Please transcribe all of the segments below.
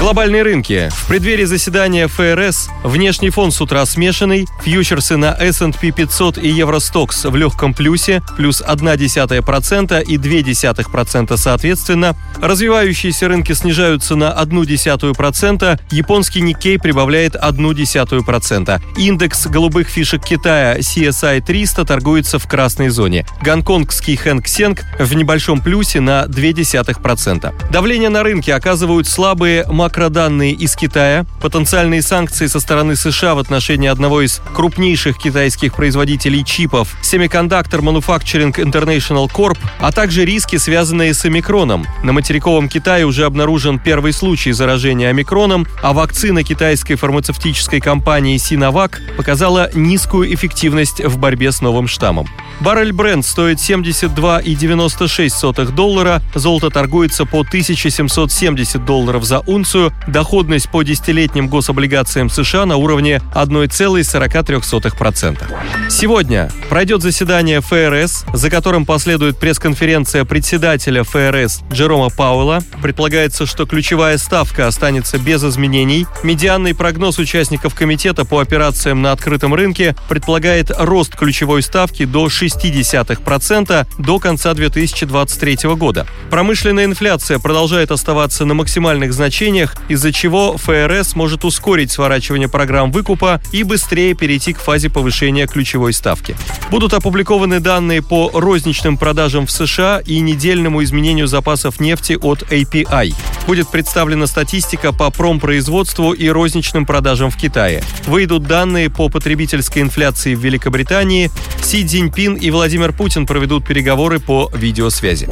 Глобальные рынки. В преддверии заседания ФРС внешний фон с утра смешанный, фьючерсы на S&P 500 и Евростокс в легком плюсе, плюс 0,1% и 0,2% соответственно. Развивающиеся рынки снижаются на 0,1%, японский Никей прибавляет 0,1%. Индекс голубых фишек Китая CSI 300 торгуется в красной зоне. Гонконгский Хэнк Сенг в небольшом плюсе на 0,2%. Давление на рынке оказывают слабые макро макроданные из Китая, потенциальные санкции со стороны США в отношении одного из крупнейших китайских производителей чипов Semiconductor Manufacturing International Corp, а также риски, связанные с омикроном. На материковом Китае уже обнаружен первый случай заражения омикроном, а вакцина китайской фармацевтической компании Sinovac показала низкую эффективность в борьбе с новым штаммом. Баррель бренд стоит 72,96 доллара, золото торгуется по 1770 долларов за унцию, доходность по десятилетним гособлигациям США на уровне 1,43%. Сегодня пройдет заседание ФРС, за которым последует пресс-конференция председателя ФРС Джерома Пауэлла. Предполагается, что ключевая ставка останется без изменений. Медианный прогноз участников комитета по операциям на открытом рынке предполагает рост ключевой ставки до 6 0,6% до конца 2023 года. Промышленная инфляция продолжает оставаться на максимальных значениях, из-за чего ФРС может ускорить сворачивание программ выкупа и быстрее перейти к фазе повышения ключевой ставки. Будут опубликованы данные по розничным продажам в США и недельному изменению запасов нефти от API. Будет представлена статистика по промпроизводству и розничным продажам в Китае. Выйдут данные по потребительской инфляции в Великобритании. Си Цзиньпин и Владимир Путин проведут переговоры по видеосвязи.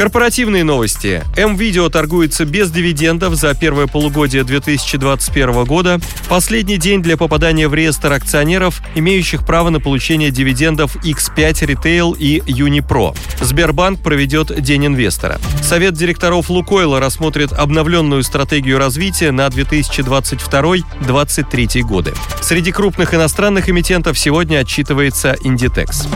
Корпоративные новости. М-Видео торгуется без дивидендов за первое полугодие 2021 года. Последний день для попадания в реестр акционеров, имеющих право на получение дивидендов X5 Retail и Unipro. Сбербанк проведет День инвестора. Совет директоров Лукойла рассмотрит обновленную стратегию развития на 2022-2023 годы. Среди крупных иностранных эмитентов сегодня отчитывается Inditex.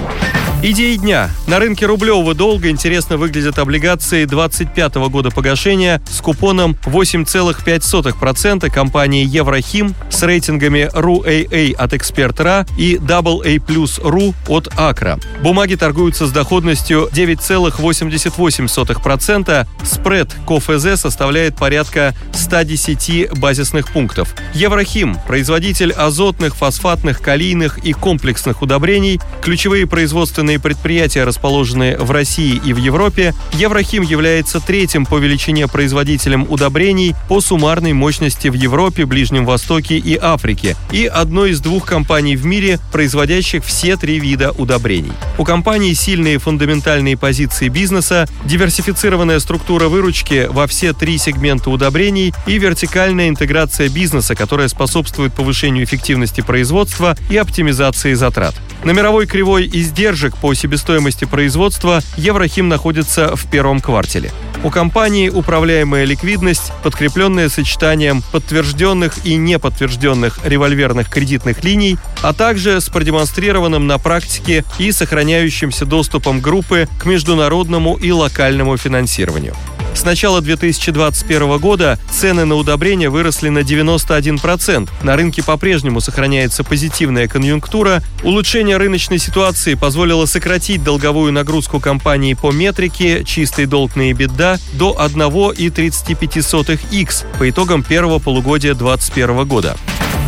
Идеи дня. На рынке рублевого долга интересно выглядят облигации 25 года погашения с купоном 8,5% компании Еврохим с рейтингами RUAA от Эксперт.РА и AA RU от Акра. Бумаги торгуются с доходностью 9,88%. Спред КОФЗ составляет порядка 110 базисных пунктов. Еврохим – производитель азотных, фосфатных, калийных и комплексных удобрений, ключевые производственные крупные предприятия, расположенные в России и в Европе, Еврохим является третьим по величине производителем удобрений по суммарной мощности в Европе, Ближнем Востоке и Африке и одной из двух компаний в мире, производящих все три вида удобрений. У компании сильные фундаментальные позиции бизнеса, диверсифицированная структура выручки во все три сегмента удобрений и вертикальная интеграция бизнеса, которая способствует повышению эффективности производства и оптимизации затрат. На мировой кривой издержек по себестоимости производства Еврохим находится в первом квартале. У компании управляемая ликвидность, подкрепленная сочетанием подтвержденных и неподтвержденных револьверных кредитных линий, а также с продемонстрированным на практике и сохраняющимся доступом группы к международному и локальному финансированию. С начала 2021 года цены на удобрения выросли на 91%. На рынке по-прежнему сохраняется позитивная конъюнктура. Улучшение рыночной ситуации позволило сократить долговую нагрузку компании по метрике чистый долг на EBITDA до 1,35x по итогам первого полугодия 2021 года.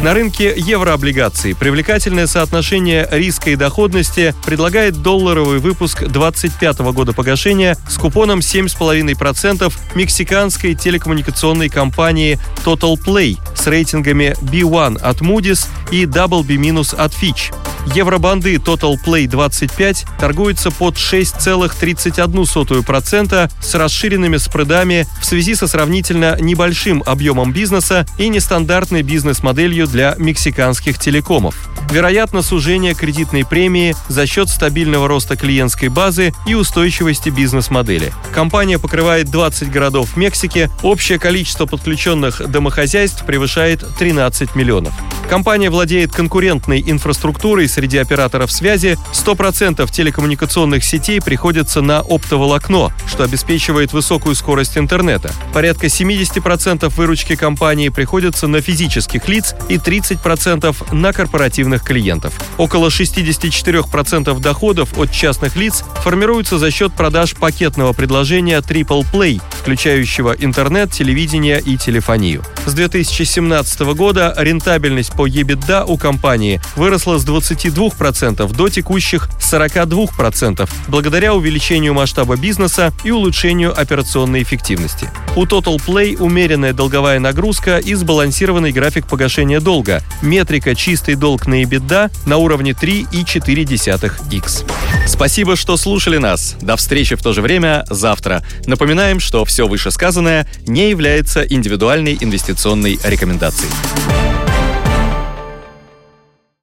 На рынке еврооблигаций привлекательное соотношение риска и доходности предлагает долларовый выпуск 25 года погашения с купоном 7,5% мексиканской телекоммуникационной компании Total Play с рейтингами B1 от Moody's и WB- от Fitch. Евробанды Total Play 25 торгуются под 6,31% с расширенными спредами в связи со сравнительно небольшим объемом бизнеса и нестандартной бизнес-моделью для мексиканских телекомов. Вероятно сужение кредитной премии за счет стабильного роста клиентской базы и устойчивости бизнес-модели. Компания покрывает 20 городов в Мексике, общее количество подключенных домохозяйств превышает 13 миллионов. Компания владеет конкурентной инфраструктурой среди операторов связи, 100% телекоммуникационных сетей приходится на оптоволокно, что обеспечивает высокую скорость интернета. Порядка 70% выручки компании приходится на физических лиц и 30% на корпоративных клиентов. Около 64% доходов от частных лиц формируются за счет продаж пакетного предложения Triple Play, включающего интернет, телевидение и телефонию. С 2017 года рентабельность по EBITDA у компании выросла с 22% до текущих 42%, благодаря увеличению масштаба бизнеса и улучшению операционной эффективности. У Total Play умеренная долговая нагрузка и сбалансированный график погашения долга. Метрика чистый долг на EBITDA на уровне 3,4x. Спасибо, что слушали нас. До встречи в то же время завтра. Напоминаем, что все вышесказанное не является индивидуальной инвестиционной рекомендацией.